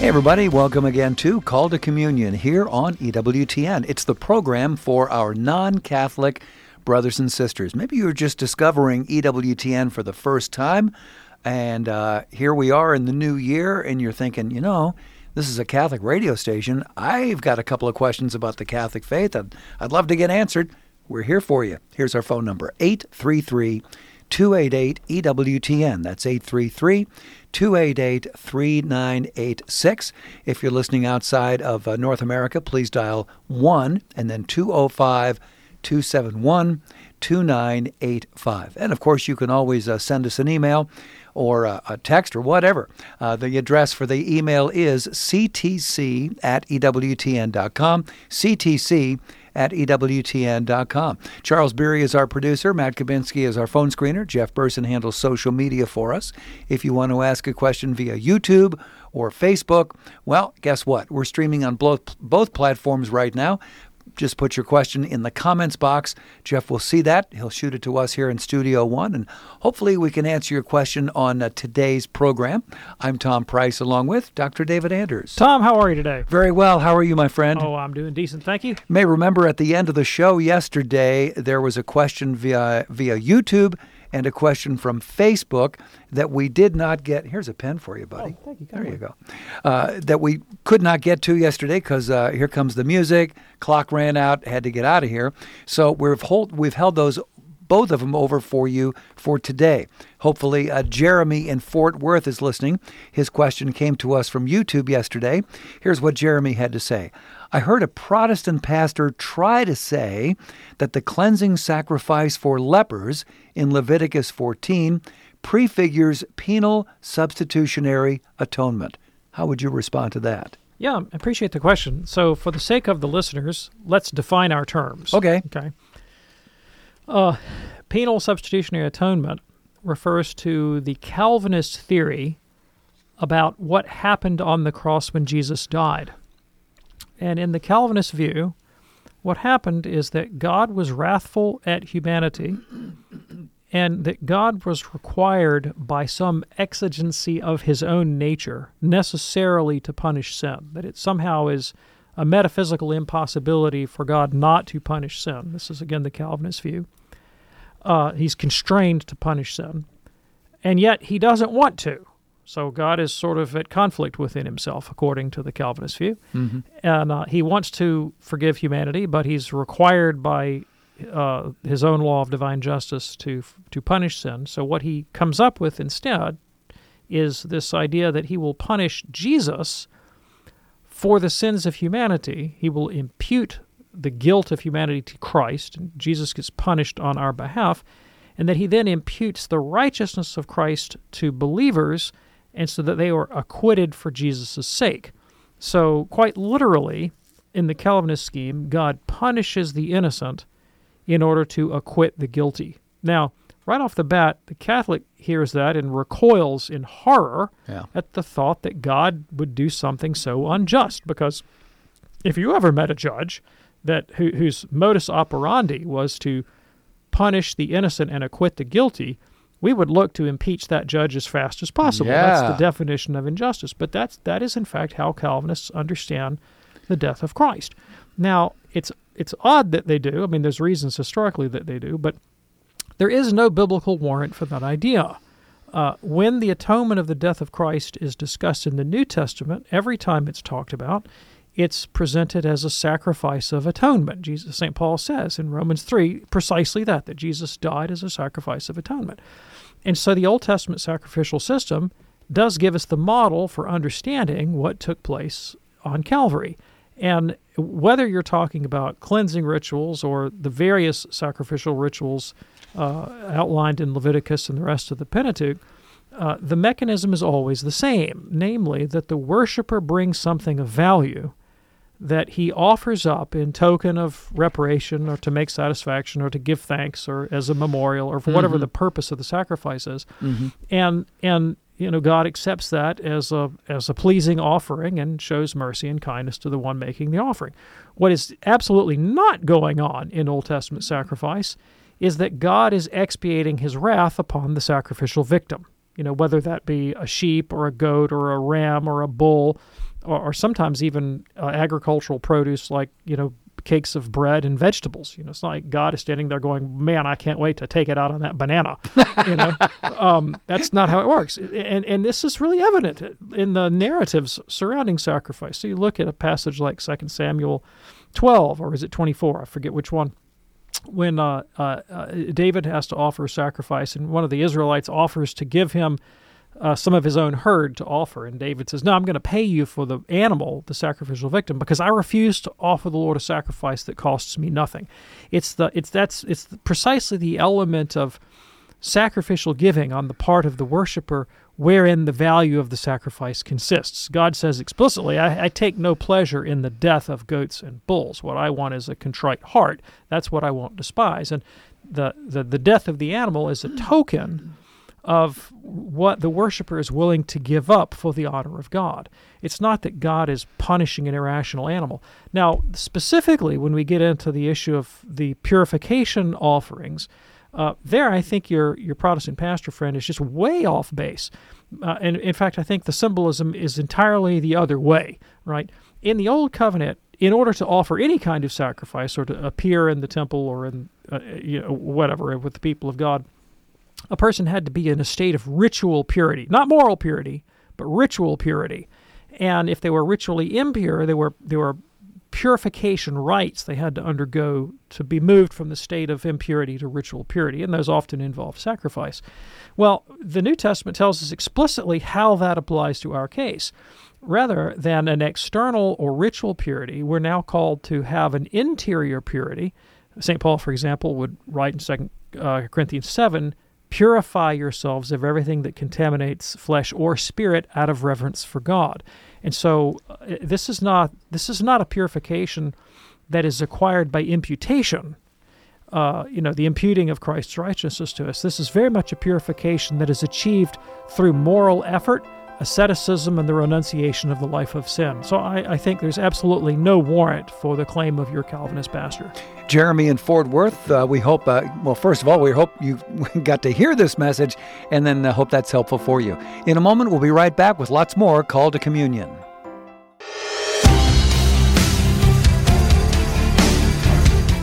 Hey, everybody, welcome again to Call to Communion here on EWTN. It's the program for our non Catholic brothers and sisters. Maybe you're just discovering EWTN for the first time, and uh, here we are in the new year, and you're thinking, you know, this is a Catholic radio station. I've got a couple of questions about the Catholic faith I'd, I'd love to get answered. We're here for you. Here's our phone number 833 288 EWTN. That's 833 288 3986. If you're listening outside of uh, North America, please dial 1 and then 205 271 2985. And of course, you can always uh, send us an email or uh, a text or whatever. Uh, the address for the email is ctc at ewtn.com. ctc at EWTN.com. Charles Beery is our producer. Matt Kabinski is our phone screener. Jeff Burson handles social media for us. If you want to ask a question via YouTube or Facebook, well, guess what? We're streaming on both, both platforms right now just put your question in the comments box. Jeff will see that. He'll shoot it to us here in Studio One, and hopefully we can answer your question on uh, today's program. I'm Tom Price, along with Dr. David Anders. Tom, how are you today? Very well. How are you, my friend? Oh, I'm doing decent. Thank you. May remember at the end of the show yesterday, there was a question via via YouTube and a question from Facebook that we did not get. Here's a pen for you, buddy. Oh, thank you. There you go. Uh, that we could not get to yesterday because uh, here comes the music. Clock ran out. Had to get out of here. So we've hold, we've held those both of them over for you for today. Hopefully, uh, Jeremy in Fort Worth is listening. His question came to us from YouTube yesterday. Here's what Jeremy had to say. I heard a Protestant pastor try to say that the cleansing sacrifice for lepers in Leviticus 14 prefigures penal substitutionary atonement. How would you respond to that? Yeah, I appreciate the question. So, for the sake of the listeners, let's define our terms. Okay. Okay. Uh, penal substitutionary atonement refers to the Calvinist theory about what happened on the cross when Jesus died. And in the Calvinist view, what happened is that God was wrathful at humanity and that God was required by some exigency of his own nature necessarily to punish sin, that it somehow is a metaphysical impossibility for God not to punish sin. This is again the Calvinist view. Uh, he's constrained to punish sin, and yet he doesn't want to. So God is sort of at conflict within himself, according to the Calvinist view. Mm-hmm. And uh, he wants to forgive humanity, but he's required by uh, his own law of divine justice to to punish sin. So what he comes up with instead is this idea that he will punish Jesus for the sins of humanity. He will impute the guilt of humanity to Christ, and Jesus gets punished on our behalf, and that he then imputes the righteousness of Christ to believers and so that they are acquitted for Jesus' sake. So, quite literally, in the Calvinist scheme, God punishes the innocent in order to acquit the guilty. Now, right off the bat, the Catholic hears that and recoils in horror Yeah. at the thought that God would do something so unjust. Because if you ever met a judge that who, whose modus operandi was to punish the innocent and acquit the guilty, we would look to impeach that judge as fast as possible. That's the definition of injustice. But that's that is in fact how Calvinists understand the death of Christ. Now, it's it's odd that they do. I mean, there's reasons historically that they do, but there is no biblical warrant for that idea. Uh, when the atonement of the death of Christ is discussed in the New Testament, every time it's talked about, it's presented as a sacrifice of atonement. Jesus, St. Paul says in Romans 3 precisely that, that Jesus died as a sacrifice of atonement. And so the Old Testament sacrificial system does give us the model for understanding what took place on Calvary. And whether you're talking about cleansing rituals or the various sacrificial rituals uh, outlined in Leviticus and the rest of the Pentateuch, uh, the mechanism is always the same, namely that the worshiper brings something of value that he offers up in token of reparation or to make satisfaction or to give thanks or as a memorial or for whatever Mhm. the purpose of the sacrifice is. Mhm. And and you know God accepts that as a as a pleasing offering and shows mercy and kindness to the one making the offering. What is absolutely not going on in Old Testament sacrifice is that God is expiating his wrath upon the sacrificial victim. You know, whether that be a sheep or a goat or a ram or a bull or, or sometimes even uh, agricultural produce like, you know, cakes of bread and vegetables. You know, it's not like God is standing there going, "Man, I can't wait to take it out on that banana." you know, um, that's not how it works. And and this is really evident in the narratives surrounding sacrifice. So you look at a passage like Second Samuel twelve, or is it twenty four? I forget which one. When uh, uh, uh, David has to offer a sacrifice, and one of the Israelites offers to give him uh, some of his own herd to offer. And David says, No, I'm going to pay you for the animal, the sacrificial victim, because I refuse to offer the Lord a sacrifice that costs me nothing. It's the it's that's it's precisely the element of sacrificial giving on the part of the worshiper wherein the value of the sacrifice consists. God says explicitly, I, I, take no pleasure in the death of goats and bulls. What I want is a contrite heart. That's what I won't despise. And the, the, the death of the animal is a token of what the worshiper is willing to give up for the honor of God. It's not that God is punishing an irrational animal. Now, specifically, when we get into the issue of the purification offerings, uh, there, I think your your Protestant pastor friend is just way off base. Uh, and in fact, I think the symbolism is entirely the other way. Right in the Old Covenant, in order to offer any kind of sacrifice or to appear in the temple or in uh, you know, whatever with the people of God, a person had to be in a state of ritual purity, not moral purity, but ritual purity. And if they were ritually impure, they were they were purification rites they had to undergo to be moved from the state of impurity to ritual purity, and those often involve sacrifice. Well, the New Testament tells us explicitly how that applies to our case. Rather than an external or ritual purity, we're now called to have an interior purity. St. Paul, for example, would write in 2 uh, Corinthians 7 purify yourselves of everything that contaminates flesh or spirit out of reverence for God. And so uh, this is not this is not a purification that is acquired by imputation. Uh, you know, the imputing of Christ's righteousness to us. This is very much a purification that is achieved through moral effort, asceticism, and the renunciation of the life of sin. So I, I think there's absolutely no warrant for the claim of your Calvinist pastor. Jeremy in Fort Worth, uh, we hope, uh, well, first of all, we hope you got to hear this message, and then uh, hope that's helpful for you. In a moment, we'll be right back with lots more Call to Communion.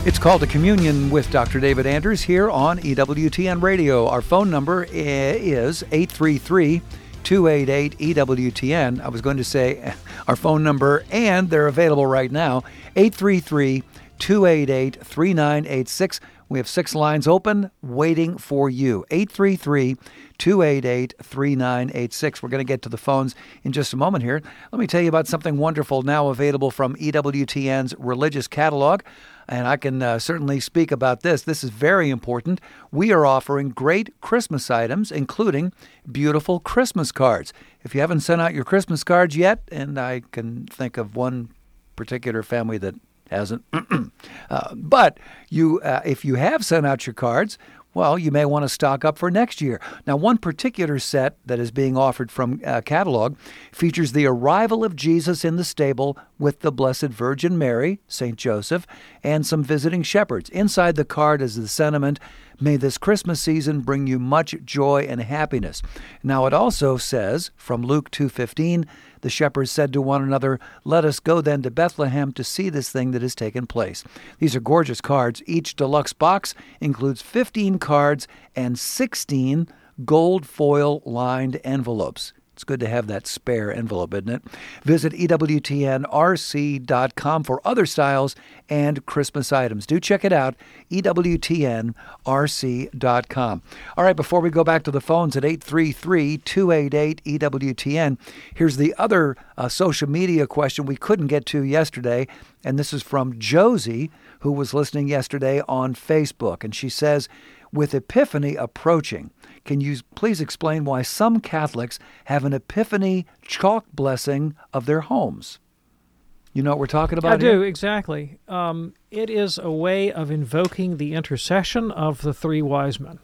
It's called to communion with Dr. David Anders here on EWTN Radio. Our phone number is 833 288 EWTN. I was going to say our phone number, and they're available right now 833 288 3986. We have six lines open waiting for you. 833 288 3986. We're going to get to the phones in just a moment here. Let me tell you about something wonderful now available from EWTN's religious catalog. And I can uh, certainly speak about this. This is very important. We are offering great Christmas items, including beautiful Christmas cards. If you haven't sent out your Christmas cards yet, and I can think of one particular family that hasn't, uh, but you, uh, if you have sent out your cards, well, you may want to stock up for next year. Now, one particular set that is being offered from uh, catalog features the arrival of Jesus in the stable with the Blessed Virgin Mary, St. Joseph, and some visiting shepherds. Inside the card is the sentiment, May this Christmas season bring you much joy and happiness. Now it also says from Luke 2:15, the shepherds said to one another, "Let us go then to Bethlehem to see this thing that has taken place." These are gorgeous cards. Each deluxe box includes 15 cards and 16 gold foil lined envelopes. It's good to have that spare envelope, isn't it? Visit EWTNRC.com for other styles and Christmas items. Do check it out, EWTNRC.com. All right, before we go back to the phones at 833 288 EWTN, here's the other uh, social media question we couldn't get to yesterday, and this is from Josie, who was listening yesterday on Facebook. And she says, With Epiphany approaching, can you please explain why some Catholics have an Epiphany chalk blessing of their homes? You know what we're talking about? I here? do exactly. Um, it is a way of invoking the intercession of the three wise men.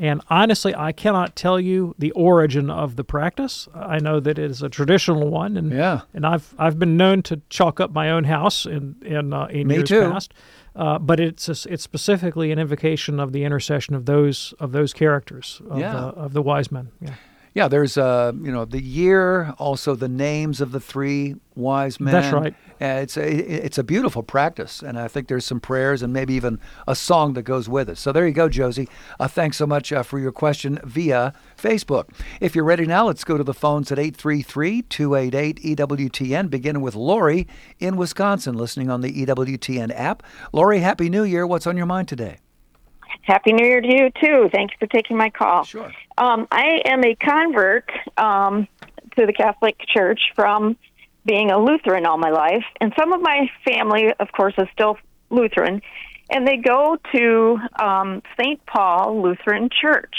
And honestly, I cannot tell you the origin of the practice. I know that it is a traditional one, and Yeah. and I've I've been known to chalk up my own house in in, uh, in Me years too. past. Uh, but it's a, it's specifically an invocation of the intercession of those of those characters of, Yeah. the, of the wise men. Yeah. Yeah, there's uh, you know the year, also the names of the three wise men. That's right. Uh, it's a it's a beautiful practice, and I think there's some prayers and maybe even a song that goes with it. So there you go, Josie. Uh, thanks so much uh, for your question via Facebook. If you're ready now, let's go to the phones at 833-288-EWTN, beginning with Lori in Wisconsin, listening on the EWTN app. Lori, happy New Year. What's on your mind today? Happy New Year to you too. Thank you for taking my call. Sure. Um, I am a convert um, to the Catholic Church from being a Lutheran all my life, and some of my family, of course, is still Lutheran, and they go to um, St. Paul Lutheran Church.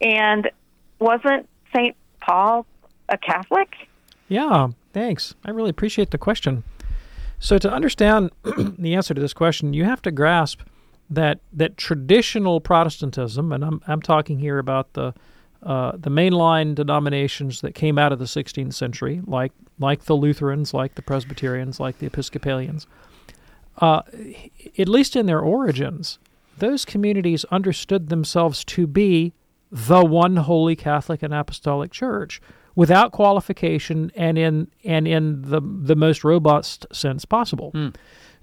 And wasn't St. Paul a Catholic? Yeah, thanks. I really appreciate the question. So to understand the answer to this question, you have to grasp that that traditional Protestantism, and I'm I'm talking here about the uh, the mainline denominations that came out of the 16th century, like like the Lutherans, like the Presbyterians, like the Episcopalians. Uh, at least in their origins, those communities understood themselves to be the one holy Catholic and Apostolic Church without qualification and in and in the the most robust sense possible.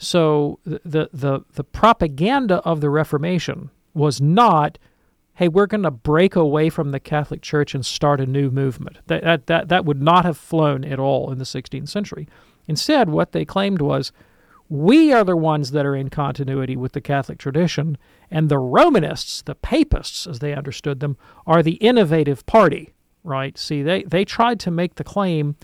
So the, the the propaganda of the Reformation was not hey, we're going to break away from the Catholic Church and start a new movement. That, that, that, that would not have flown at all in the 16th century. Instead, what they claimed was we are the ones that are in continuity with the Catholic tradition, and the Romanists, the papists, as they understood them, are the innovative party, right? See, they, they tried to make the claim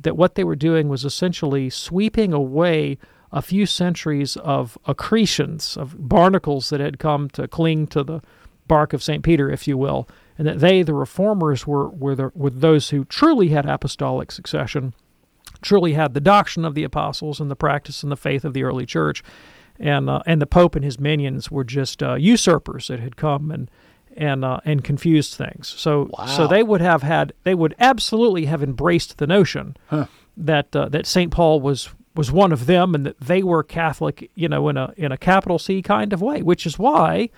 that what they were doing was essentially sweeping away a few centuries of accretions, of barnacles that had come to cling to the bark of St. Peter, if you will, and that they, the reformers, were, were, the, were those who truly had apostolic succession, truly had the doctrine of the apostles and the practice and the faith of the early church. And, uh, and the Pope and his minions were just uh, usurpers that had come and, and, uh, and confused things. So, so they would have had, they would absolutely have embraced the notion that, uh, that St. Paul was, was one of them and that they were Catholic, you know, in a, in a capital C kind of way, which is why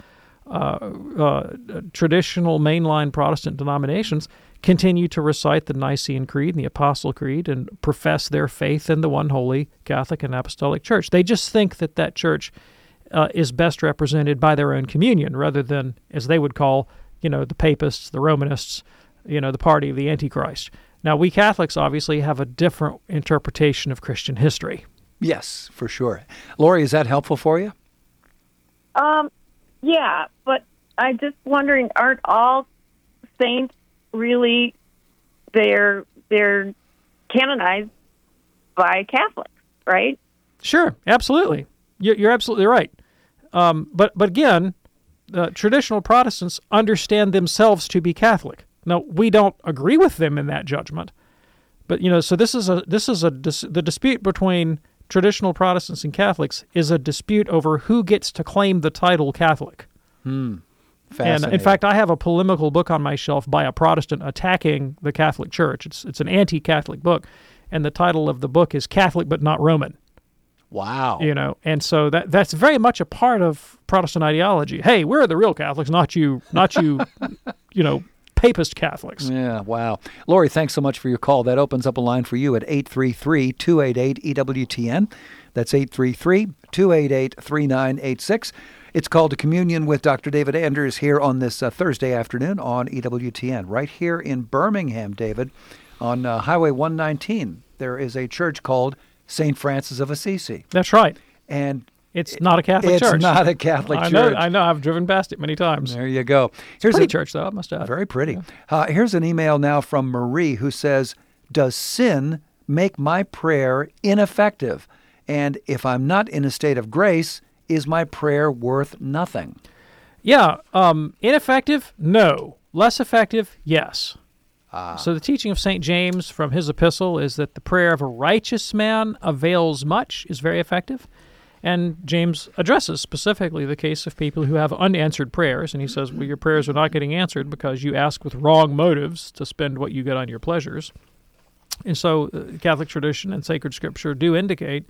uh, uh, traditional mainline Protestant denominations continue to recite the Nicene Creed and the Apostle Creed and profess their faith in the one holy Catholic and Apostolic Church. They just think that that church uh, is best represented by their own communion rather than, as they would call, you know, the Papists, the Romanists, you know, the party of the Antichrist. Now, we Catholics obviously have a different interpretation of Christian history. Yes, for sure. Lori, is that helpful for you? Um, yeah, but I'm just wondering, aren't all saints really they're they're canonized by Catholics, right? Sure, absolutely. You're, you're absolutely right. Um, but but again, uh, traditional Protestants understand themselves to be Catholic. Now we don't agree with them in that judgment, but you know, so this is a this is a dis- the dispute between traditional Protestants and Catholics is a dispute over who gets to claim the title Catholic. Hmm. And in fact, I have a polemical book on my shelf by a Protestant attacking the Catholic Church. It's it's an anti-Catholic book, and the title of the book is Catholic but not Roman. wow. You know, and so that that's very much a part of Protestant ideology. Hey, we're the real Catholics, not you, not you, you know, papist Catholics. Yeah, wow. Lori, thanks so much for your call. That opens up a line for you at 833 288 EWTN. That's 833 288 3986. It's called to Communion with Dr. David Anders here on this uh, Thursday afternoon on EWTN. Right here in Birmingham, David, on uh, Highway 119, there is a church called St. Francis of Assisi. That's right. And It's not a Catholic it's church. not a Catholic I church. know. I know. I've driven past it many times. There you go. Here's Pretty a- church, though. I must add. Very pretty. Uh, here's an email now from Marie who says, Does sin make my prayer ineffective? And if I'm not in a state of grace, is my prayer worth nothing? Yeah. Um, ineffective? No. Less effective? Yes. So the teaching of St. James from his epistle is that the prayer of a righteous man avails much, is very effective. And James addresses specifically the case of people who have unanswered prayers. And he says, well, your prayers are not getting answered because you ask with wrong motives to spend what you get on your pleasures. And so, uh, Catholic tradition and sacred scripture do indicate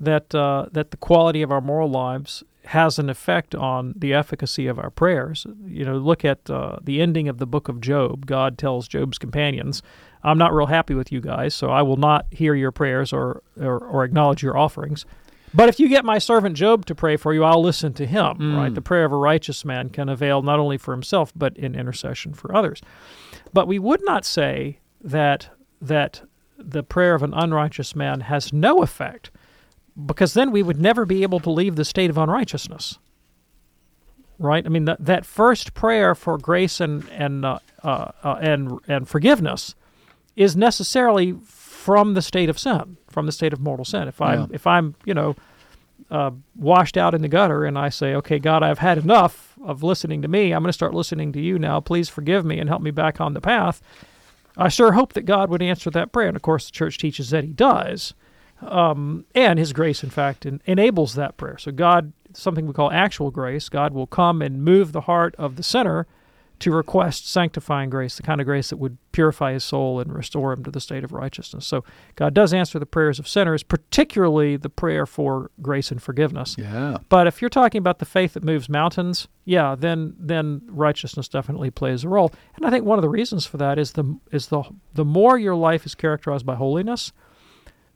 that uh, that the quality of our moral lives has an effect on the efficacy of our prayers. You know, look at uh, the ending of the book of Job. God tells Job's companions, "I'm not real happy with you guys, so I will not hear your prayers or or, or acknowledge your offerings." But if you get my servant Job to pray for you, I'll listen to him. Right? The prayer of a righteous man can avail not only for himself but in intercession for others. But we would not say that that the prayer of an unrighteous man has no effect, because then we would never be able to leave the state of unrighteousness. Right? I mean, that that first prayer for grace and and uh, uh, uh, and and forgiveness is necessarily from the state of sin, from the state of mortal sin. If I'm Yeah. if I'm you know uh, washed out in the gutter and I say, okay, God, I've had enough of listening to me. I'm going to start listening to you now. Please forgive me and help me back on the path. I sure hope that God would answer that prayer. And of course, the church teaches that He does. Um, and His grace, in fact, en- enables that prayer. So, God, something we call actual grace, God will come and move the heart of the sinner to request sanctifying grace, the kind of grace that would purify his soul and restore him to the state of righteousness. So, God does answer the prayers of sinners, particularly the prayer for grace and forgiveness. Yeah. But if you're talking about the faith that moves mountains, yeah, then then righteousness definitely plays a role. And I think one of the reasons for that is the is the the more your life is characterized by holiness,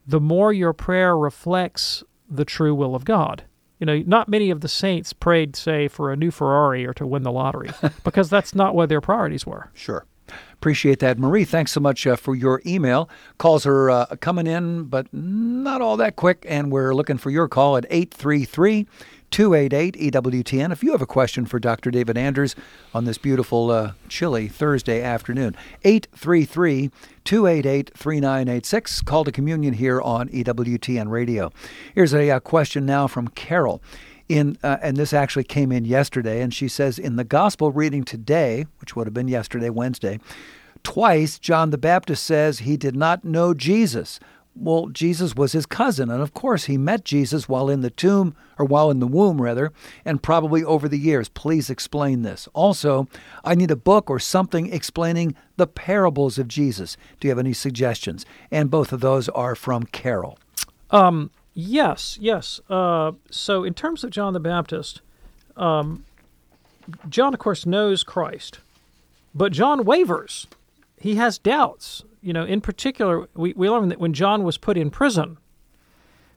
the more your prayer reflects the true will of God. You know, not many of the saints prayed, say, for a new Ferrari or to win the lottery, because that's not what their priorities were. Sure. Appreciate that. Marie, thanks so much uh, for your email. Calls are uh, coming in, but not all that quick, and we're looking for your call at 833 288 EWTN. If you have a question for Dr. David Anders on this beautiful, uh, chilly Thursday afternoon, 833 288 3986. Call to communion here on EWTN Radio. Here's a uh, question now from Carol in uh, and this actually came in yesterday and she says in the gospel reading today which would have been yesterday wednesday twice john the baptist says he did not know jesus well jesus was his cousin and of course he met jesus while in the tomb or while in the womb rather and probably over the years please explain this also i need a book or something explaining the parables of jesus do you have any suggestions and both of those are from carol Um, yes, yes. Uh, so, in terms of John the Baptist, um, John, of course, knows Christ, but John wavers. He has doubts. You know, in particular, we, we learn that when John was put in prison,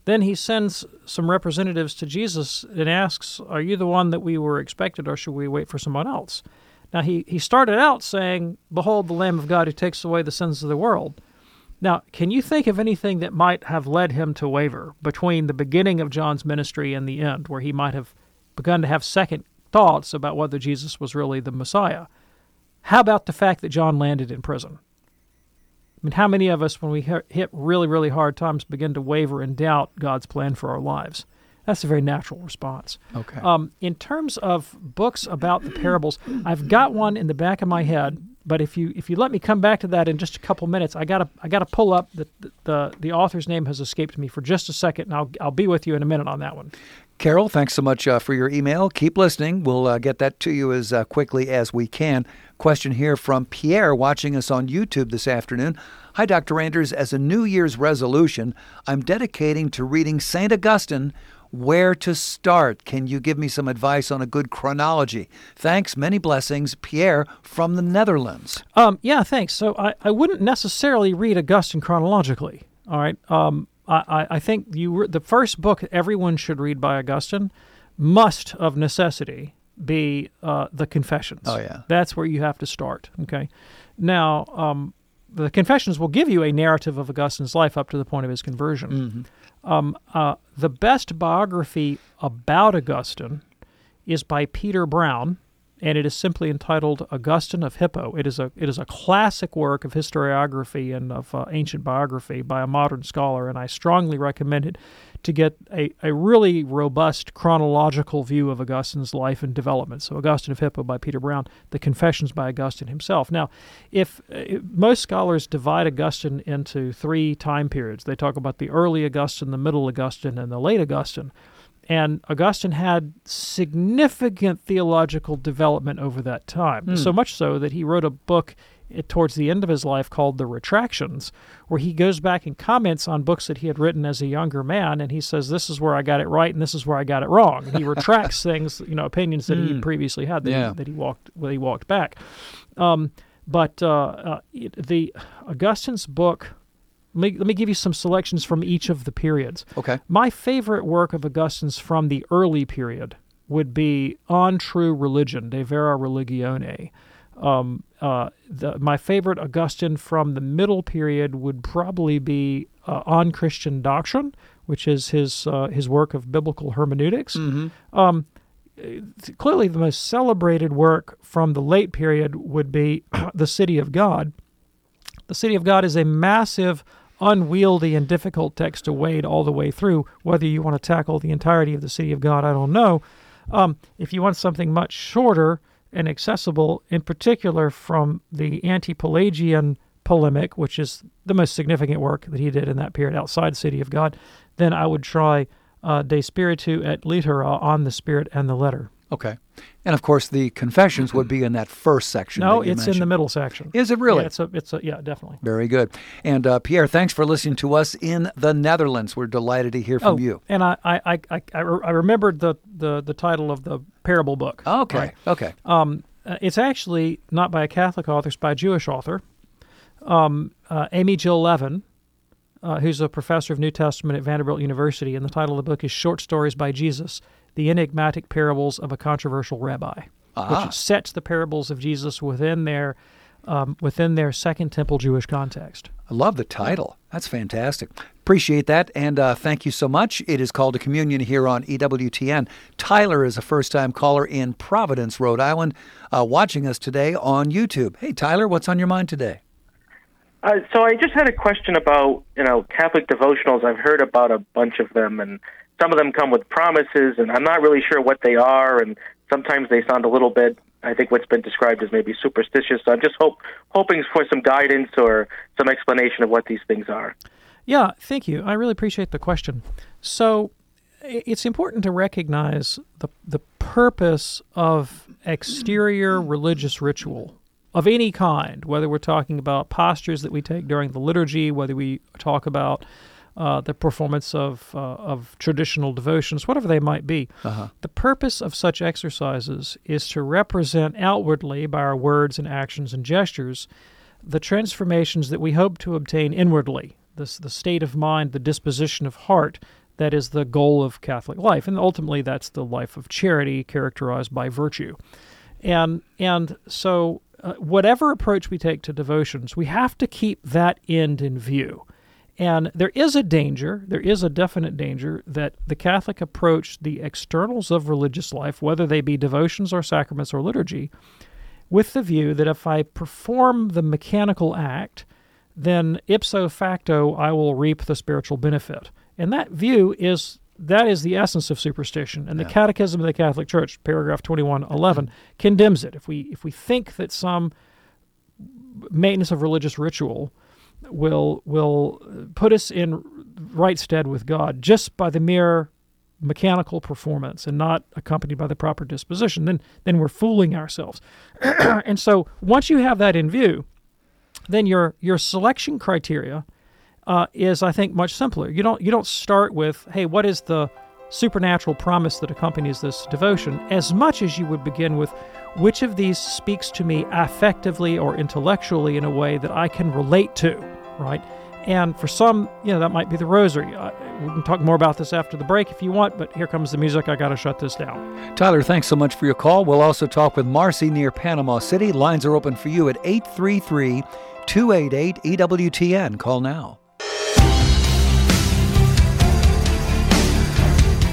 then he sends some representatives to Jesus and asks, Are you the one that we were expected, or should we wait for someone else? Now, he, he started out saying, Behold, the Lamb of God who takes away the sins of the world. Now, can you think of anything that might have led him to waver between the beginning of John's ministry and the end, where he might have begun to have second thoughts about whether Jesus was really the Messiah? How about the fact that John landed in prison? I mean, how many of us, when we hit really, really hard times, begin to waver and doubt God's plan for our lives? That's a very natural response. Okay. Um, in terms of books about the parables, I've got one in the back of my head. But if you if you let me come back to that in just a couple minutes, I gotta I gotta pull up the the the author's name has escaped me for just a second, and I'll I'll be with you in a minute on that one. Carol, thanks so much uh, for your email. Keep listening. We'll uh, get that to you as uh, quickly as we can. Question here from Pierre watching us on YouTube this afternoon. Hi, Dr. Anders. As a New Year's resolution, I'm dedicating to reading St. Augustine. Where to start? Can you give me some advice on a good chronology? Thanks. Many blessings. Pierre from the Netherlands. Um, yeah, thanks. So I, I wouldn't necessarily read Augustine chronologically. All right. Um, I, I- think you the first book everyone should read by Augustine must of necessity be uh, the Confessions. Oh, yeah. That's where you have to start. Okay. Now, um, the Confessions will give you a narrative of Augustine's life up to the point of his conversion. Um, uh, the best biography about Augustine is by Peter Brown, and it is simply entitled Augustine of Hippo. It is a it is a classic work of historiography and of uh, ancient biography by a modern scholar, and I strongly recommend it to get a, a really robust chronological view of Augustine's life and development. So, Augustine of Hippo by Peter Brown, The Confessions by Augustine himself. Now, if, uh, if most scholars divide Augustine into three time periods, they talk about the early Augustine, the middle Augustine, and the late Augustine. And Augustine had significant theological development over that time, hmm. so much so that he wrote a book towards the end of his life called The Retractions, where he goes back and comments on books that he had written as a younger man, and he says, "This is where I got it right, and this is where I got it wrong." And he retracts things, you know, opinions that he previously had that, Yeah. he, that he walked that he walked back. Um, but uh, uh, the Augustine's book. Let me, let me give you some selections from each of the periods. Okay. My favorite work of Augustine's from the early period would be On True Religion, De Vera Religione. Um, uh, the, my favorite Augustine from the middle period would probably be uh, On Christian Doctrine, which is his uh, his work of biblical hermeneutics. Um, clearly, the most celebrated work from the late period would be The City of God. The City of God is a massive, unwieldy, and difficult text to wade all the way through. Whether you want to tackle the entirety of the City of God, I don't know. Um, if you want something much shorter and accessible, in particular from the anti Pelagian polemic, which is the most significant work that he did in that period outside City of God, then I would try uh, De Spiritu et Littera on the Spirit and the Letter. Okay. And of course, the confessions would be in that first section. No, it's in the middle section. Is it really? Yeah, it's a, it's a, yeah, definitely. Very good. And uh, Pierre, thanks for listening to us in the Netherlands. We're delighted to hear from oh, you. and I, I, I, I, I re- I remembered the, the, the title of the parable book. Okay. right? Okay. Um, uh, it's actually not by a Catholic author; it's by a Jewish author, um, uh, Amy Jill Levine, uh, who's a professor of New Testament at Vanderbilt University. And the title of the book is "Short Stories by Jesus: The Enigmatic Parables of a Controversial Rabbi," Ah. which sets the parables of Jesus within their um, within their Second Temple Jewish context. I love the title. That's fantastic. Appreciate that. And uh, thank you so much. It is called a communion here on EWTN. Tyler is a first time caller in Providence, Rhode Island, uh, watching us today on YouTube. Hey, Tyler, what's on your mind today? Uh, so I just had a question about you know Catholic devotionals. I've heard about a bunch of them, and some of them come with promises, and I'm not really sure what they are, and sometimes they sound a little bit. I think what's been described as maybe superstitious. So I'm just hope hoping for some guidance or some explanation of what these things are. Yeah, thank you. I really appreciate the question. So, it's important to recognize the the purpose of exterior religious ritual of any kind, whether we're talking about postures that we take during the liturgy, whether we talk about uh, the performance of uh, of traditional devotions, whatever they might be. The purpose of such exercises is to represent outwardly by our words and actions and gestures the transformations that we hope to obtain inwardly, this the state of mind, the disposition of heart that is the goal of Catholic life, and ultimately that's the life of charity characterized by virtue. And and so uh, whatever approach we take to devotions, we have to keep that end in view. And there is a danger, there is a definite danger that the Catholic approach the externals of religious life, whether they be devotions or sacraments or liturgy, with the view that if I perform the mechanical act, then ipso facto I will reap the spiritual benefit. And that view is that is the essence of superstition. And the Catechism of the Catholic Church, paragraph 2111, condemns it. If we if we think that some maintenance of religious ritual will will put us in right stead with God just by the mere mechanical performance and not accompanied by the proper disposition, then then we're fooling ourselves. and so once you have that in view, then your your selection criteria uh, is, I think, much simpler. You don't you don't start with, hey, what is the supernatural promise that accompanies this devotion, as much as you would begin with, which of these speaks to me affectively or intellectually in a way that I can relate to, right? And for some, you know, that might be the rosary. We can talk more about this after the break if you want, but here comes the music. I got to shut this down. Tyler, thanks so much for your call. We'll also talk with Marcy near Panama City. Lines are open for you at 833 288 EWTN. Call now.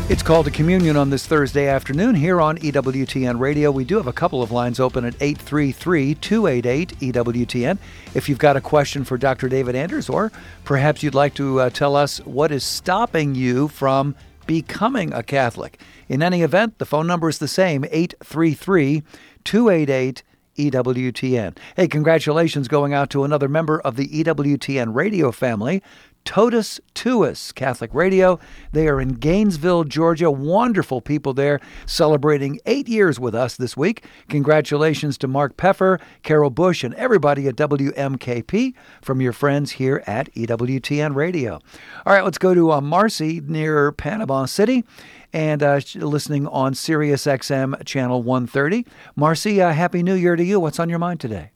It's called to communion on this Thursday afternoon here on EWTN Radio. We do have a couple of lines open at 833 288 EWTN. If you've got a question for Dr. David Anders, or perhaps you'd like to uh, tell us what is stopping you from becoming a Catholic. In any event, the phone number is the same 833 288 EWTN. Hey, congratulations going out to another member of the EWTN radio family, Totus Tuus Catholic Radio. They are in Gainesville, Georgia. Wonderful people there celebrating eight years with us this week. Congratulations to Mark Peffer, Carol Bush, and everybody at WMKP from your friends here at EWTN Radio. All right, let's go to uh, Marcy near Panama City and uh, listening on Sirius XM channel 130. Marcy, uh, Happy New Year to you. What's on your mind today?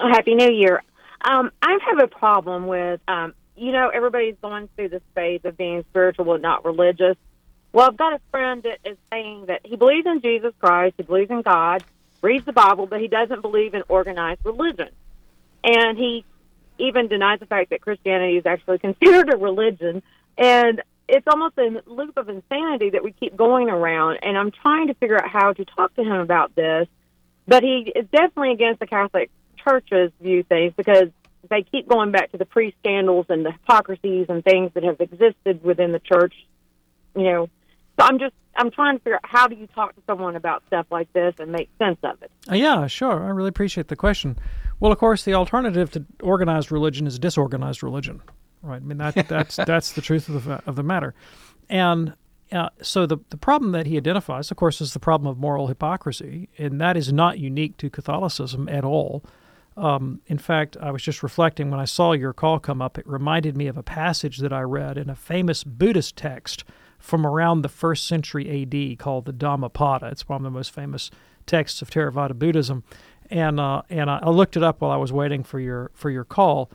Happy New Year. Um, I have a problem with, um, you know, everybody's going through this phase of being spiritual but not religious. Well, I've got a friend that is saying that he believes in Jesus Christ, he believes in God, reads the Bible, but he doesn't believe in organized religion. And he even denies the fact that Christianity is actually considered a religion. And it's almost a loop of insanity that we keep going around. And I'm trying to figure out how to talk to him about this. But he is definitely against the Catholic churches view things because they keep going back to the pre scandals and the hypocrisies and things that have existed within the church. You know, so I'm just I'm trying to figure out how do you talk to someone about stuff like this and make sense of it. Uh, yeah, sure. I really appreciate the question. Well, of course, the alternative to organized religion is disorganized religion, right? I mean that that's that's the truth of the of the matter, and. Uh, so the the problem that he identifies, of course, is the problem of moral hypocrisy, and that is not unique to Catholicism at all. Um, in fact, I was just reflecting when I saw your call come up, it reminded me of a passage that I read in a famous Buddhist text from around the first century AD called the Dhammapada. It's one of the most famous texts of Theravada Buddhism. And, uh, and I, looked it up while I was waiting for your, for your call.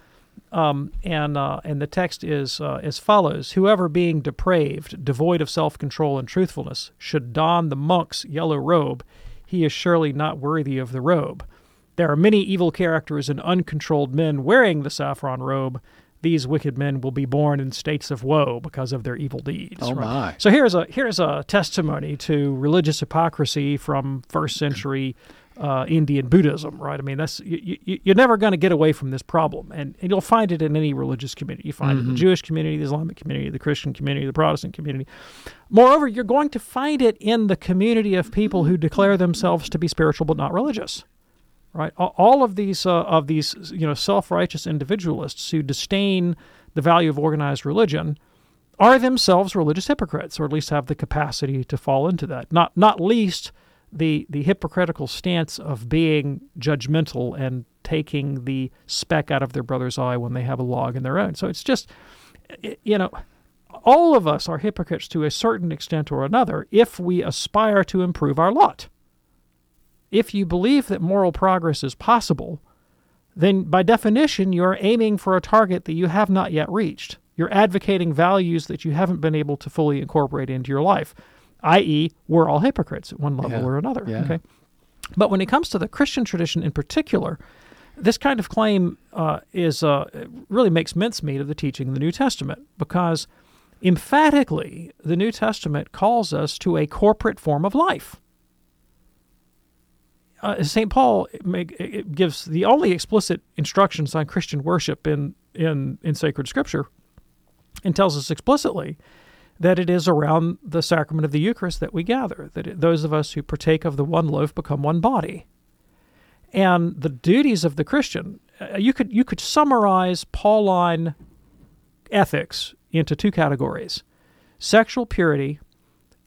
Um, and uh, and the text is uh, as follows: Whoever being depraved, devoid of self-control and truthfulness, should don the monk's yellow robe, he is surely not worthy of the robe. There are many evil characters and uncontrolled men wearing the saffron robe. These wicked men will be born in states of woe because of their evil deeds. Oh right? my! So here's a here's a testimony to religious hypocrisy from first century uh, Indian Buddhism, right? I mean, that's you, you, you're never going to get away from this problem, and, and you'll find it in any religious community. You find mm-hmm. it in the mm-hmm. Jewish community, the Islamic community, the Christian community, the Protestant community. Moreover, you're going to find it in the community of people who declare themselves to be spiritual but not religious right? All of these uh, of these you know self-righteous individualists who disdain the value of organized religion are themselves religious hypocrites, or at least have the capacity to fall into that. Not not least the the hypocritical stance of being judgmental and taking the speck out of their brother's eye when they have a log in their own. So it's just you know all of us are hypocrites to a certain extent or another if we aspire to improve our lot. If you believe that moral progress is possible, then by definition, you're aiming for a target that you have not yet reached. You're advocating values that you haven't been able to fully incorporate into your life, i.e., we're all hypocrites at one level yeah. or another. Yeah. Okay. But when it comes to the Christian tradition in particular, this kind of claim uh, is uh, really makes mincemeat of the teaching of the New Testament because emphatically the New Testament calls us to a corporate form of life uh, St. Paul make, gives the only explicit instructions on Christian worship in, in, in sacred scripture and tells us explicitly that it is around the sacrament of the Eucharist that we gather, that it, those of us who partake of the one loaf become one body. And the duties of the Christian, uh, you could you could summarize Pauline ethics into two categories: sexual purity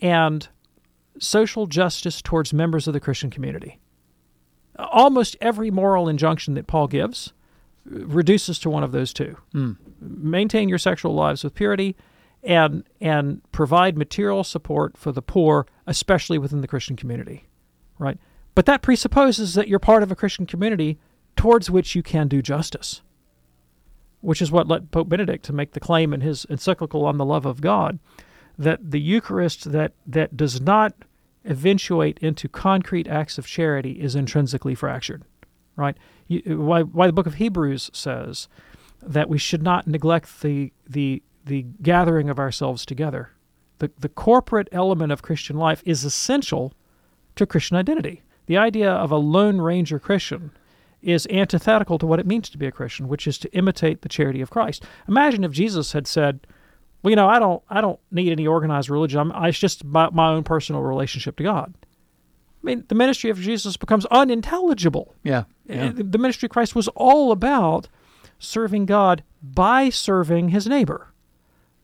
and social justice towards members of the Christian community almost every moral injunction that Paul gives reduces to one of those two. Mm. Maintain your sexual lives with purity and and provide material support for the poor, especially within the Christian community. Right? But that presupposes that you're part of a Christian community towards which you can do justice. Which is what led Pope Benedict to make the claim in his encyclical on the love of God that the Eucharist that that does not eventuate into concrete acts of charity is intrinsically fractured, right? You, why, why the book of Hebrews says that we should not neglect the, the, the gathering of ourselves together the, the corporate element of Christian life is essential to Christian identity. The idea of a Lone Ranger Christian is antithetical to what it means to be a Christian, which is to imitate the charity of Christ. Imagine if Jesus had said, "Well, you know, I don't, I don't need any organized religion. I'm, I, it's just my, my own personal relationship to God." I mean, the ministry of Jesus becomes unintelligible. Yeah. Eh, yeah. The ministry of Christ was all about serving God by serving his neighbor,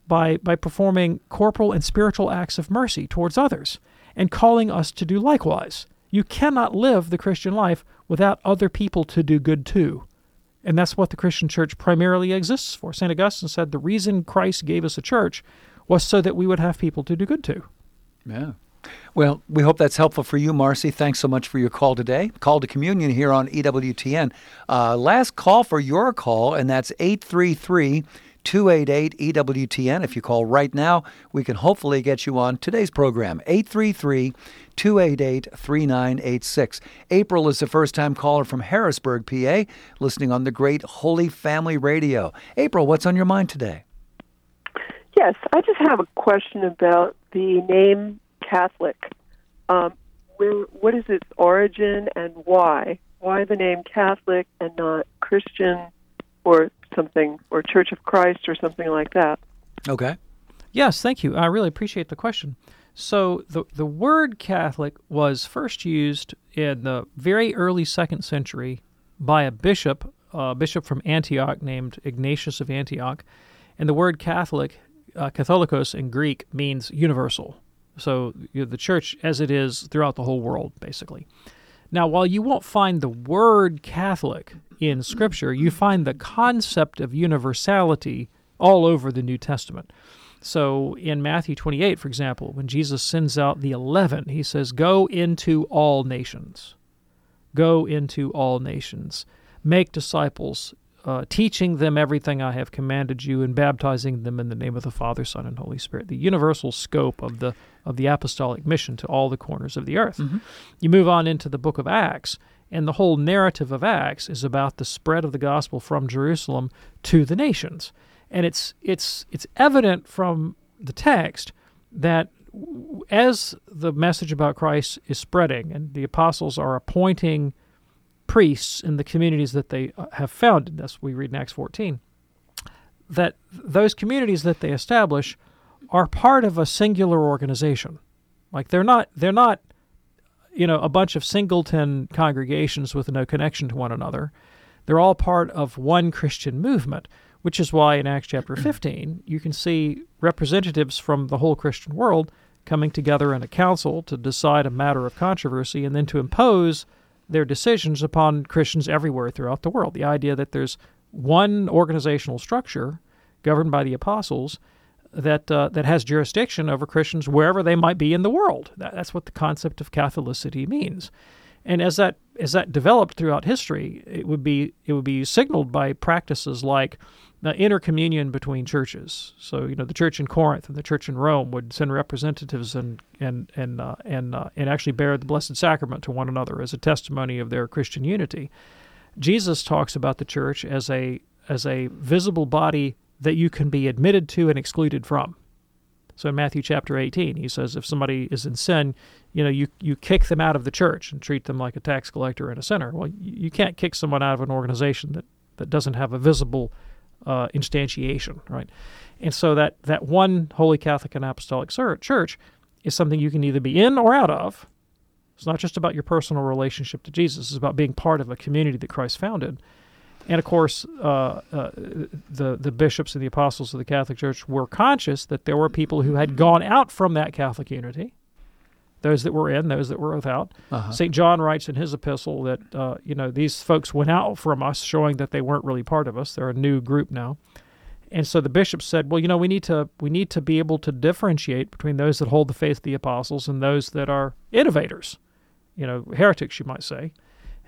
by by performing corporal and spiritual acts of mercy towards others, and calling us to do likewise. You cannot live the Christian life without other people to do good too. And that's what the Christian church primarily exists for. St. Augustine said the reason Christ gave us a church was so that we would have people to do good to. Yeah. Well, we hope that's helpful for you, Marcy. Thanks so much for your call today. Call to communion here on EWTN. Uh, last call for your call, and that's 833 288 EWTN. If you call right now, we can hopefully get you on today's program, 833 288 3986. April is the first time caller from Harrisburg, PA, listening on the great Holy Family Radio. April, what's on your mind today? Yes, I just have a question about the name Catholic. Um, where, what is its origin and why? Why the name Catholic and not Christian or something, or Church of Christ or something like that? Okay. Yes, thank you. I really appreciate the question. So the the word Catholic was first used in the very early second century by a bishop, a bishop from Antioch named Ignatius of Antioch, and the word Catholic, uh, Catholicos in Greek means universal. So you know, the church as it is throughout the whole world, basically. Now, while you won't find the word Catholic in Scripture, you find the concept of universality all over the New Testament. So in Matthew 28, for example, when Jesus sends out the 11, he says, Go into all nations. Go into all nations. Make disciples, uh, teaching them everything I have commanded you, and baptizing them in the name of the Father, Son, and Holy Spirit. The universal scope of the of the apostolic mission to all the corners of the earth. Mm-hmm. You move on into the book of Acts, and the whole narrative of Acts is about the spread of the gospel from Jerusalem to the nations. And it's it's it's evident from the text that as the message about Christ is spreading and the apostles are appointing priests in the communities that they uh, have founded, that's we read in Acts 14, that those communities that they establish are part of a singular organization. Like they're not they're not you know a bunch of singleton congregations with no connection to one another. They're all part of one Christian movement, which is why in Acts chapter 15 you can see representatives from the whole Christian world coming together in a council to decide a matter of controversy and then to impose their decisions upon Christians everywhere throughout the world. The idea that there's one organizational structure governed by the apostles that uh, that has jurisdiction over Christians wherever they might be in the world. That, that's what the concept of Catholicity means. And as that as that developed throughout history, it would be it would be signaled by practices like the intercommunion between churches. So you know the church in Corinth and the church in Rome would send representatives and and and uh, and uh, and actually bear the Blessed Sacrament to one another as a testimony of their Christian unity. Jesus talks about the church as a as a visible body that you can be admitted to and excluded from. So in Matthew chapter 18, he says if somebody is in sin, you know, you, you kick them out of the church and treat them like a tax collector and a sinner. Well, you, can't kick someone out of an organization that, that doesn't have a visible uh, instantiation, right? And so that, that one Holy Catholic and Apostolic Church is something you can either be in or out of. It's not just about your personal relationship to Jesus, it's about being part of a community that Christ founded. And of course, uh, uh, the the bishops and the apostles of the Catholic Church were conscious that there were people who had gone out from that Catholic unity, those that were in, those that were without. Uh-huh. St. John writes in his epistle that uh, you know these folks went out from us, showing that they weren't really part of us. They're a new group now. And so the bishop said, well, you know, we need to we need to be able to differentiate between those that hold the faith of the apostles and those that are innovators, you know, heretics, you might say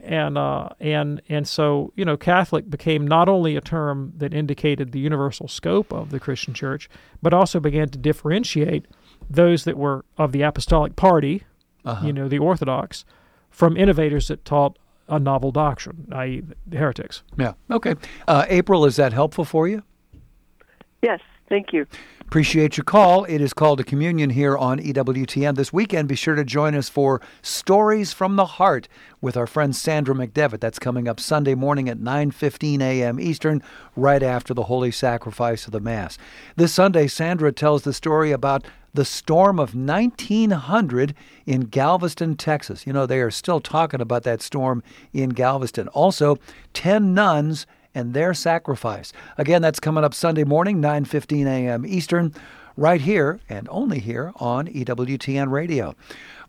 and uh, and and so you know Catholic became not only a term that indicated the universal scope of the Christian Church, but also began to differentiate those that were of the apostolic party, uh-huh. you know, the Orthodox, from innovators that taught a novel doctrine, i.e., the heretics. Yeah. Okay. Uh, April, is that helpful for you? Yes, thank you. Appreciate your call. It is Call to Communion here on EWTN. This weekend, be sure to join us for Stories from the Heart with our friend Sandra McDevitt. That's coming up Sunday morning at 9:15 a.m. Eastern, right after the holy sacrifice of the Mass. This Sunday, Sandra tells the story about the storm of 1900 in Galveston, Texas. You know, they are still talking about that storm in Galveston. Also, 10 nuns and their sacrifice. Again, that's coming up Sunday morning, 9:15 a.m. Eastern, right here and only here on EWTN Radio.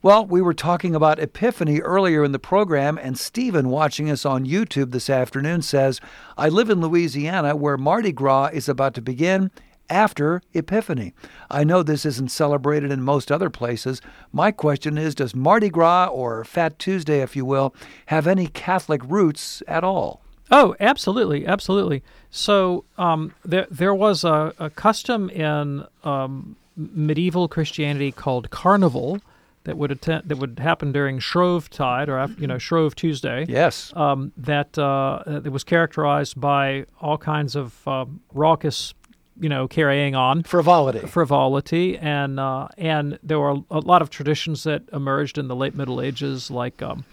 Well, we were talking about Epiphany earlier in the program, and Stephen, watching us on YouTube this afternoon, says, I live in Louisiana where Mardi Gras is about to begin after Epiphany. I know this isn't celebrated in most other places. My question is Does Mardi Gras, or Fat Tuesday, if you will, have any Catholic roots at all? Oh, absolutely, absolutely. So um, there there was a, a custom in um, medieval Christianity called carnival that would attend, that would happen during Shrove Tide or af- you know Shrove Tuesday. Yes. Um, that uh, that was characterized by all kinds of um raucous, you know, carrying on frivolity, frivolity, and uh, and there were a lot of traditions that emerged in the late Middle Ages, like. Um,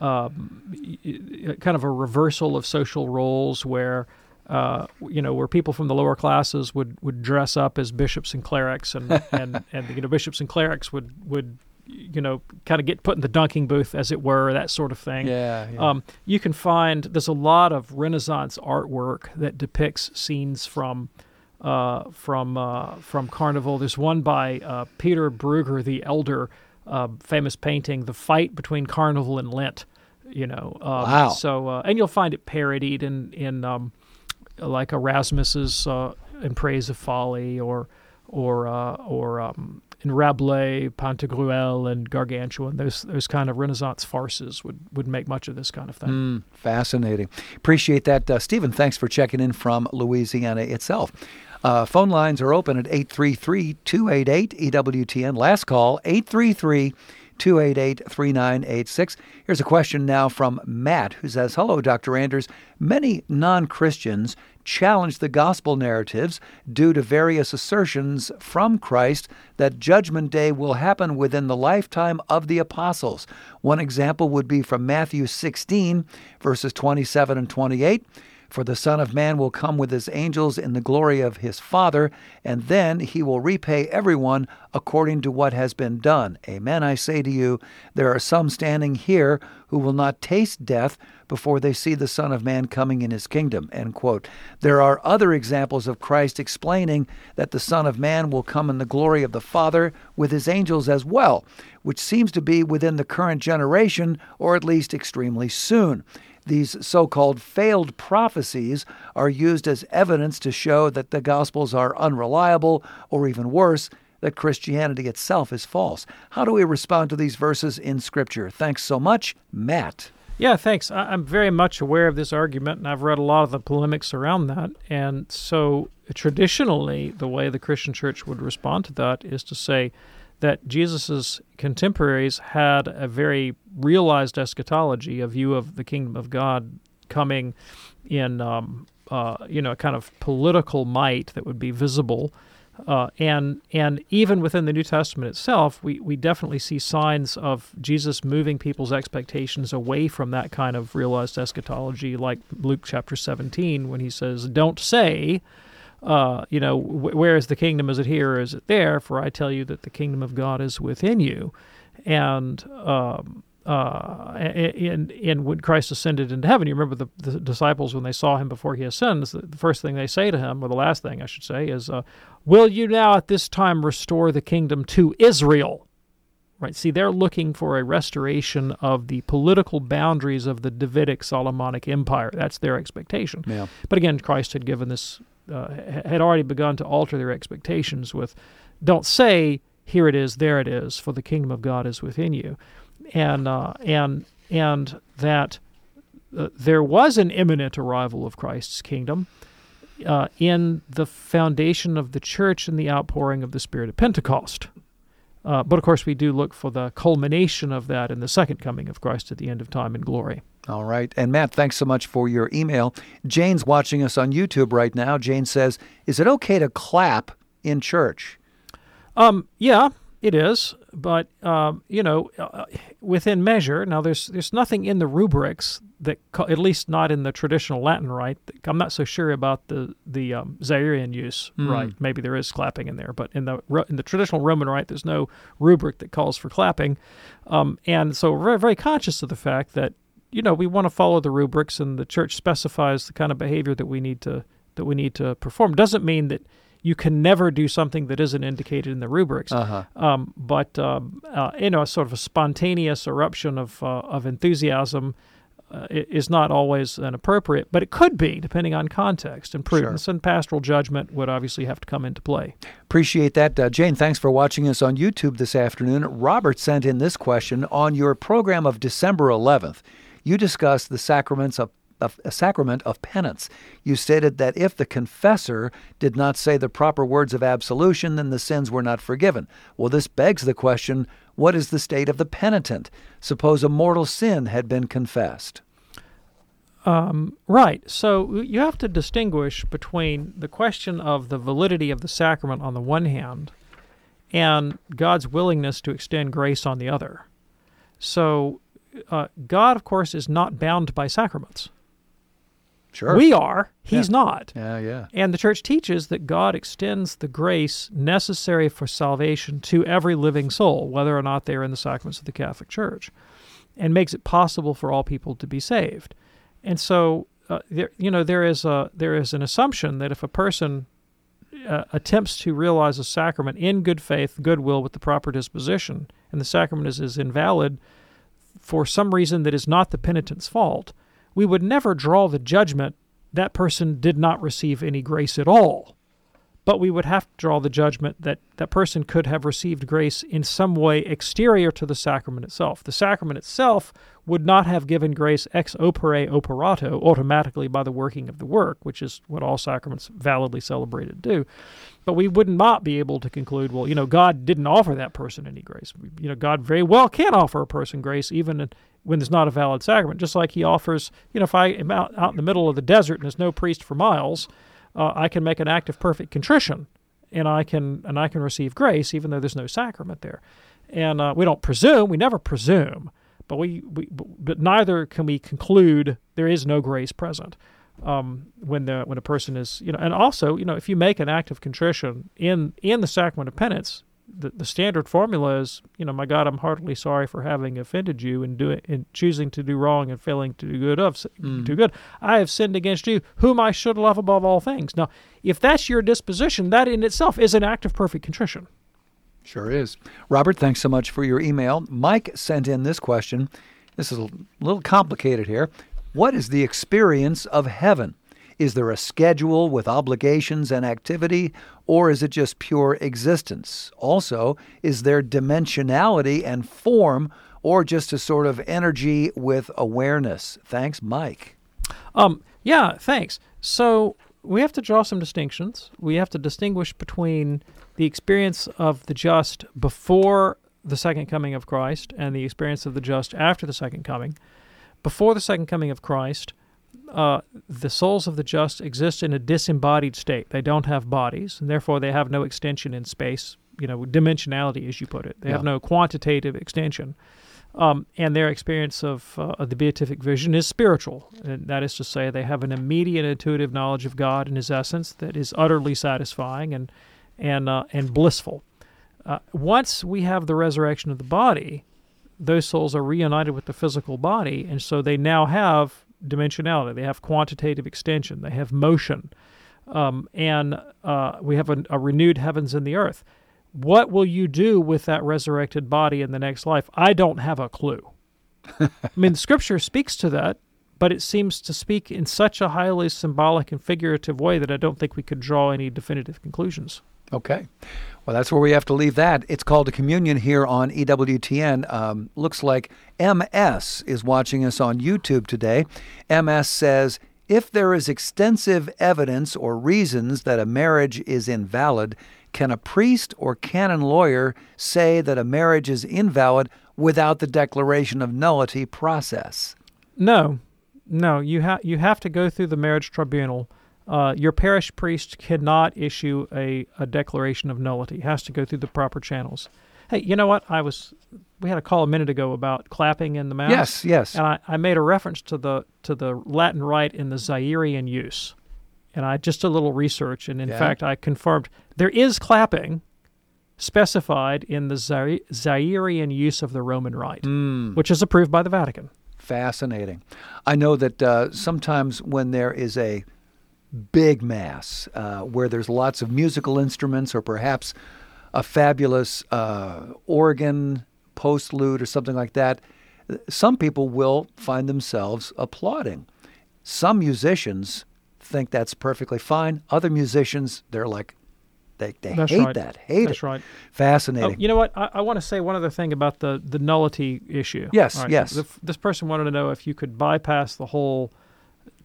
um, kind of a reversal of social roles where uh, you know where people from the lower classes would, would dress up as bishops and clerics and, and, and you know bishops and clerics would would you know kind of get put in the dunking booth as it were that sort of thing Yeah, yeah. Um, you can find there's a lot of renaissance artwork that depicts scenes from uh, from uh, from Carnival. There's one by uh, Pieter Bruegel the Elder, uh, famous painting, "The Fight Between Carnival and Lent." You know, um, Wow. So, uh, and you'll find it parodied in in um, like Erasmus's uh, "In Praise of Folly" or or uh, or um, in Rabelais, Pantagruel, and Gargantua. Those those kind of Renaissance farces would would make much of this kind of thing. Mm, fascinating. Appreciate that. Uh, Stephen, thanks for checking in from Louisiana itself. Uh, phone lines are open at 833 288 EWTN. Last call, 833 288 3986. Here's a question now from Matt, who says Hello, Dr. Anders. Many non Christians challenge the gospel narratives due to various assertions from Christ that Judgment Day will happen within the lifetime of the apostles. One example would be from Matthew 16, verses 27 and 28. For the Son of Man will come with his angels in the glory of his Father, and then he will repay everyone according to what has been done. Amen, I say to you, there are some standing here who will not taste death before they see the Son of Man coming in his kingdom. End quote. There are other examples of Christ explaining that the Son of Man will come in the glory of the Father with his angels as well, which seems to be within the current generation, or at least extremely soon. These so called failed prophecies are used as evidence to show that the Gospels are unreliable, or even worse, that Christianity itself is false. How do we respond to these verses in Scripture? Thanks so much, Matt. Yeah, thanks. I'm very much aware of this argument, and I've read a lot of the polemics around that. And so, traditionally, the way the Christian church would respond to that is to say that Jesus' contemporaries had a very realized eschatology, a view of the kingdom of God coming in, um, uh, you know, a kind of political might that would be visible. Uh, and and even within the New Testament itself, we, we definitely see signs of Jesus moving people's expectations away from that kind of realized eschatology, like Luke chapter 17, when he says, Don't say, uh, you know, wh- where is the kingdom? Is it here or is it there? For I tell you that the kingdom of God is within you. And um, uh, and, and when Christ ascended into heaven, you remember the, the disciples when they saw him before he ascends, the, first thing they say to him, or the last thing I should say, is, uh, "Will you now at this time restore the kingdom to Israel?" Right. See, they're looking for a restoration of the political boundaries of the Davidic Solomonic Empire. That's their expectation. Yeah. But again, Christ had given this, uh, had already begun to alter their expectations with, "Don't say." Here it is, there it is, for the kingdom of God is within you and uh, and and that uh, there was an imminent arrival of Christ's kingdom uh, in the foundation of the church and the outpouring of the Spirit of Pentecost. Uh, but of course, we do look for the culmination of that in the second coming of Christ at the end of time in glory. All right. And Matt, thanks so much for your email. Jane's watching us on YouTube right now. Jane says, Is it okay to clap in church? Um, yeah, it is, but um, you know, uh, within measure. Now, there's there's nothing in the rubrics that, at least not in the traditional Latin rite. I'm not so sure about the the um, Zairean use Hmm. right. Maybe there is clapping in there, but in the in the traditional Roman rite, there's no rubric that calls for clapping, um, and so we're very, very conscious of the fact that you know we want to follow the rubrics, and the church specifies the kind of behavior that we need to that we need to perform. Doesn't mean that you can never do something that isn't indicated in the rubrics. Uh-huh. Um, but um, uh, you know, a sort of a spontaneous eruption of uh, of enthusiasm uh, is not always an appropriate, but it could be depending on context and prudence and pastoral judgment would obviously have to come into play. Appreciate that. Uh, Jane, thanks for watching us on YouTube this afternoon. Robert sent in this question On your program of December 11th, you discussed the sacraments of, of a sacrament of penance. You stated that if the confessor did not say the proper words of absolution, then the sins were not forgiven. Well, this begs the question what is the state of the penitent? Suppose a mortal sin had been confessed. Um, right. So you have to distinguish between the question of the validity of the sacrament on the one hand and God's willingness to extend grace on the other. So uh, God, of course, is not bound by sacraments. Sure. We are. He's Yeah. not. Yeah, yeah. And the church teaches that God extends the grace necessary for salvation to every living soul, whether or not they are in the sacraments of the Catholic Church, and makes it possible for all people to be saved. And so, uh, there, you know, there is a there is an assumption that if a person uh, attempts to realize a sacrament in good faith, goodwill, with the proper disposition, and the sacrament is, is invalid for some reason that is not the penitent's fault, we would never draw the judgment that person did not receive any grace at all. But we would have to draw the judgment that that person could have received grace in some way exterior to the sacrament itself. The sacrament itself would not have given grace ex opere operato automatically by the working of the work, which is what all sacraments validly celebrated do. But we would not be able to conclude, well, you know, God didn't offer that person any grace. You know, God very well can offer a person grace even when there's not a valid sacrament, just like He offers, you know, if I am out, out in the middle of the desert and there's no priest for miles, uh, I can make an act of perfect contrition, and I can and I can receive grace even though there's no sacrament there. And uh, we don't presume, we never presume, but we, we but neither can we conclude there is no grace present um, when the when a person is you know and also you know if you make an act of contrition in in the sacrament of penance the, the standard formula is you know my god i'm heartily sorry for having offended you and doing and choosing to do wrong and failing to do good of do good. I have sinned against you whom i should love above all things. Now if that's your disposition that in itself is an act of perfect contrition Sure is. Robert, thanks so much for your email. Mike sent in this question. This is a little complicated here. What is the experience of heaven? Is there a schedule with obligations and activity, or is it just pure existence? Also, is there dimensionality and form, or just a sort of energy with awareness? Thanks, Mike. Um, yeah, thanks. So we have to draw some distinctions. We have to distinguish between the experience of the just before the second coming of Christ and the experience of the just after the second coming. Before the second coming of Christ, uh, the souls of the just exist in a disembodied state. They don't have bodies, and therefore they have no extension in space. You know, dimensionality, as you put it. They have no quantitative extension. Um, and their experience of, uh, of the beatific vision is spiritual. And that is to say, they have an immediate intuitive knowledge of God and His essence that is utterly satisfying and and uh, and blissful. Uh, once we have the resurrection of the body, those souls are reunited with the physical body, and so they now have dimensionality. They have quantitative extension. They have motion, um, and uh, we have a, a renewed heavens and the earth. What will you do with that resurrected body in the next life? I don't have a clue. I mean, scripture speaks to that, but it seems to speak in such a highly symbolic and figurative way that I don't think we could draw any definitive conclusions. Okay. Well, that's where we have to leave that. It's Call to Communion here on EWTN. Um, looks like MS is watching us on YouTube today. MS says if there is extensive evidence or reasons that a marriage is invalid, can a priest or canon lawyer say that a marriage is invalid without the declaration of nullity process? No, no. You have you have to go through the marriage tribunal. Uh, your parish priest cannot issue a, a declaration of nullity. It has to go through the proper channels. Hey, you know what? I was we had a call a minute ago about clapping in the mass. Yes, yes. And I, I made a reference to the to the Latin rite in the Zairian use, and I just a little research, and in Yeah. fact I confirmed there is clapping specified in the Zaire, Zairian use of the Roman rite, Hmm. which is approved by the Vatican. Fascinating. I know that uh, sometimes when there is a big mass uh, where there's lots of musical instruments or perhaps a fabulous uh, organ, postlude, or something like that, some people will find themselves applauding. Some musicians think that's perfectly fine. Other musicians, they're like, they, they That's hate right. that, hate That's it. right. Fascinating. Oh, you know what? I, I want to say one other thing about the, the nullity issue. Yes, All yes. the- this person wanted to know if you could bypass the whole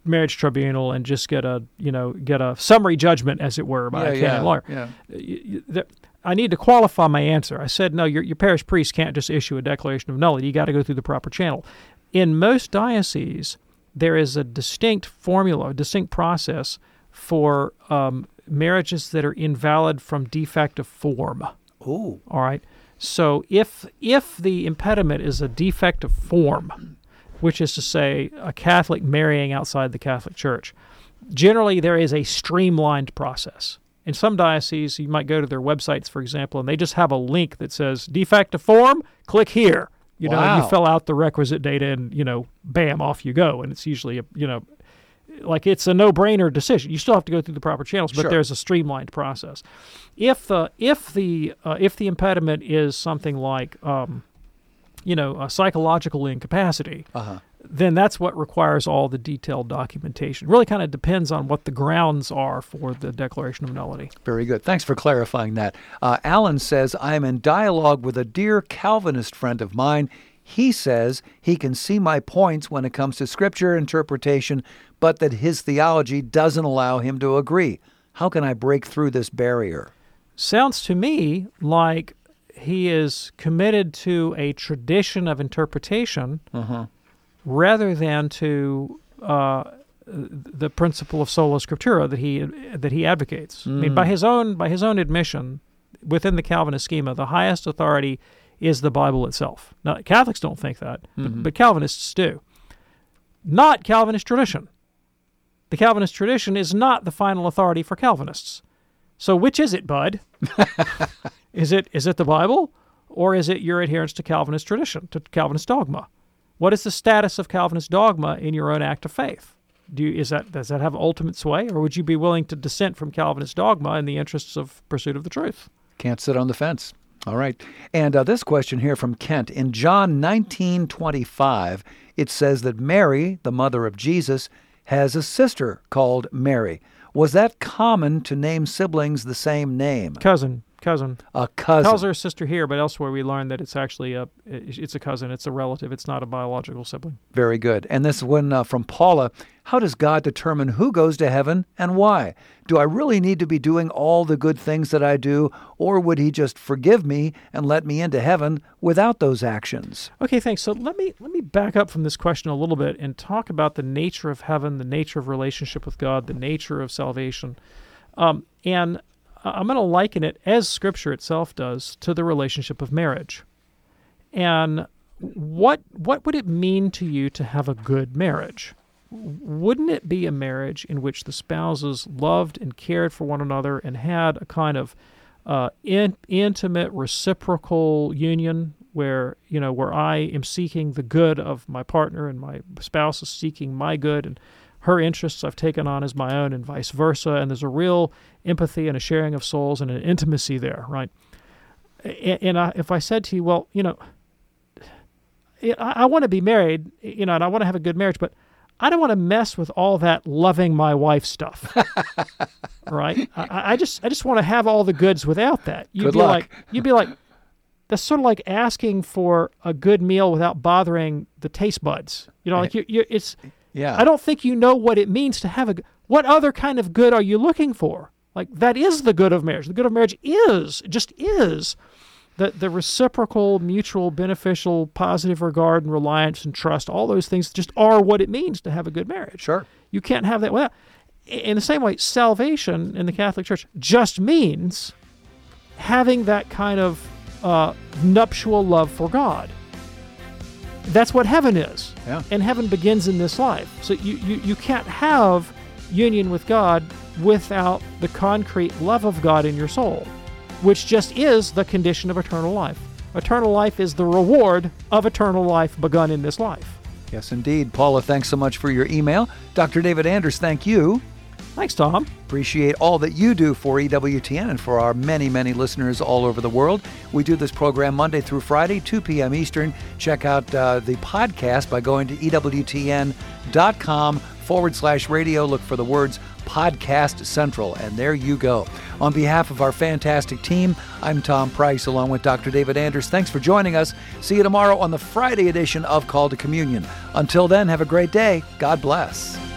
marriage tribunal and just get a you know get a summary judgment, as it were, by Yeah, a canon yeah, lawyer. yeah. I need to qualify my answer. I said no. Your your parish priest can't just issue a declaration of nullity. You got to go through the proper channel. In most dioceses, there is a distinct formula, a distinct process for um, marriages that are invalid from defect of form. Ooh. All right. So if if the impediment is a defect of form, which is to say a Catholic marrying outside the Catholic Church, generally there is a streamlined process. In some dioceses, you might go to their websites, for example, and they just have a link that says defect of form, click here. You know, and you fill out the requisite data and, you know, bam, off you go. And it's usually a you know like it's a no-brainer decision. You still have to go through the proper channels, but Sure. there's a streamlined process. If the if the uh, if the impediment is something like um, you know a psychological incapacity, Uh-huh. then that's what requires all the detailed documentation. really kind of depends on what the grounds are for the declaration of nullity. Very good. Thanks for clarifying that. Uh, Alan says, I am in dialogue with a dear Calvinist friend of mine. He says he can see my points when it comes to scripture interpretation, but that his theology doesn't allow him to agree. How can I break through this barrier? Sounds to me like he is committed to a tradition of interpretation mm-hmm. rather than to uh, the principle of sola scriptura that he that he advocates. I mean, by mm. his own by his own admission, within the Calvinist schema, the highest authority is the Bible itself. Now, Catholics don't think that, but, mm-hmm. but Calvinists do. Not Calvinist tradition. The Calvinist tradition is not the final authority for Calvinists. So, which is it, Bud? is it is it the Bible, or is it your adherence to Calvinist tradition, to Calvinist dogma? What is the status of Calvinist dogma in your own act of faith? Do you, is that does that have ultimate sway, or would you be willing to dissent from Calvinist dogma in the interests of pursuit of the truth? Can't sit on the fence. All right. And uh, this question here from Kent. In John 19:25, it says that Mary, the mother of Jesus, has a sister called Mary. Was that common to name siblings the same name? Cousin, cousin. A cousin. Tells her sister here, but elsewhere we learn that it's actually a it's a cousin, it's a relative, it's not a biological sibling. Very good. And this one uh, from Paula. How does God determine who goes to heaven and why? Do I really need to be doing all the good things that I do, or would He just forgive me and let me into heaven without those actions? Okay, thanks. So let me let me back up from this question a little bit and talk about the nature of heaven, the nature of relationship with God, the nature of salvation, um, and I'm going to liken it, as Scripture itself does, to the relationship of marriage. And what what would it mean to you to have a good marriage? Wouldn't it be a marriage in which the spouses loved and cared for one another and had a kind of uh, in, intimate reciprocal union where you know where I am seeking the good of my partner and my spouse is seeking my good and her interests I've taken on as my own and vice versa and there's a real empathy and a sharing of souls and an intimacy there right and, and I, if I said to you well you know I, I want to be married you know and I want to have a good marriage but I don't want to mess with all that loving my wife stuff right I, I just I just want to have all the goods without that you'd Good be luck. like you'd be like that's sort of like asking for a good meal without bothering the taste buds. You know, eh. like you, you it's. Yeah. I don't think you know what it means to have a What other kind of good are you looking for? Like that is the good of marriage. The good of marriage is just is the, the reciprocal, mutual, beneficial, positive regard and reliance and trust, all those things just are what it means to have a good marriage. Sure. You can't have that without. In the same way, salvation in the Catholic Church just means having that kind of uh, nuptial love for God. That's what heaven is. Yeah. And heaven begins in this life. So you, you, you can't have union with God without the concrete love of God in your soul, which just is the condition of eternal life. Eternal life is the reward of eternal life begun in this life. Yes, indeed. Paula, thanks so much for your email. Dr. David Anders, thank you. Thanks, Tom. Appreciate all that you do for EWTN and for our many, many listeners all over the world. We do this program Monday through Friday, 2 p.m. Eastern. Check out uh, the podcast by going to EWTN.com forward slash radio. Look for the words Podcast Central, and there you go. On behalf of our fantastic team, I'm Tom Price along with Dr. David Anders. Thanks for joining us. See you tomorrow on the Friday edition of Call to Communion. Until then, have a great day. God bless.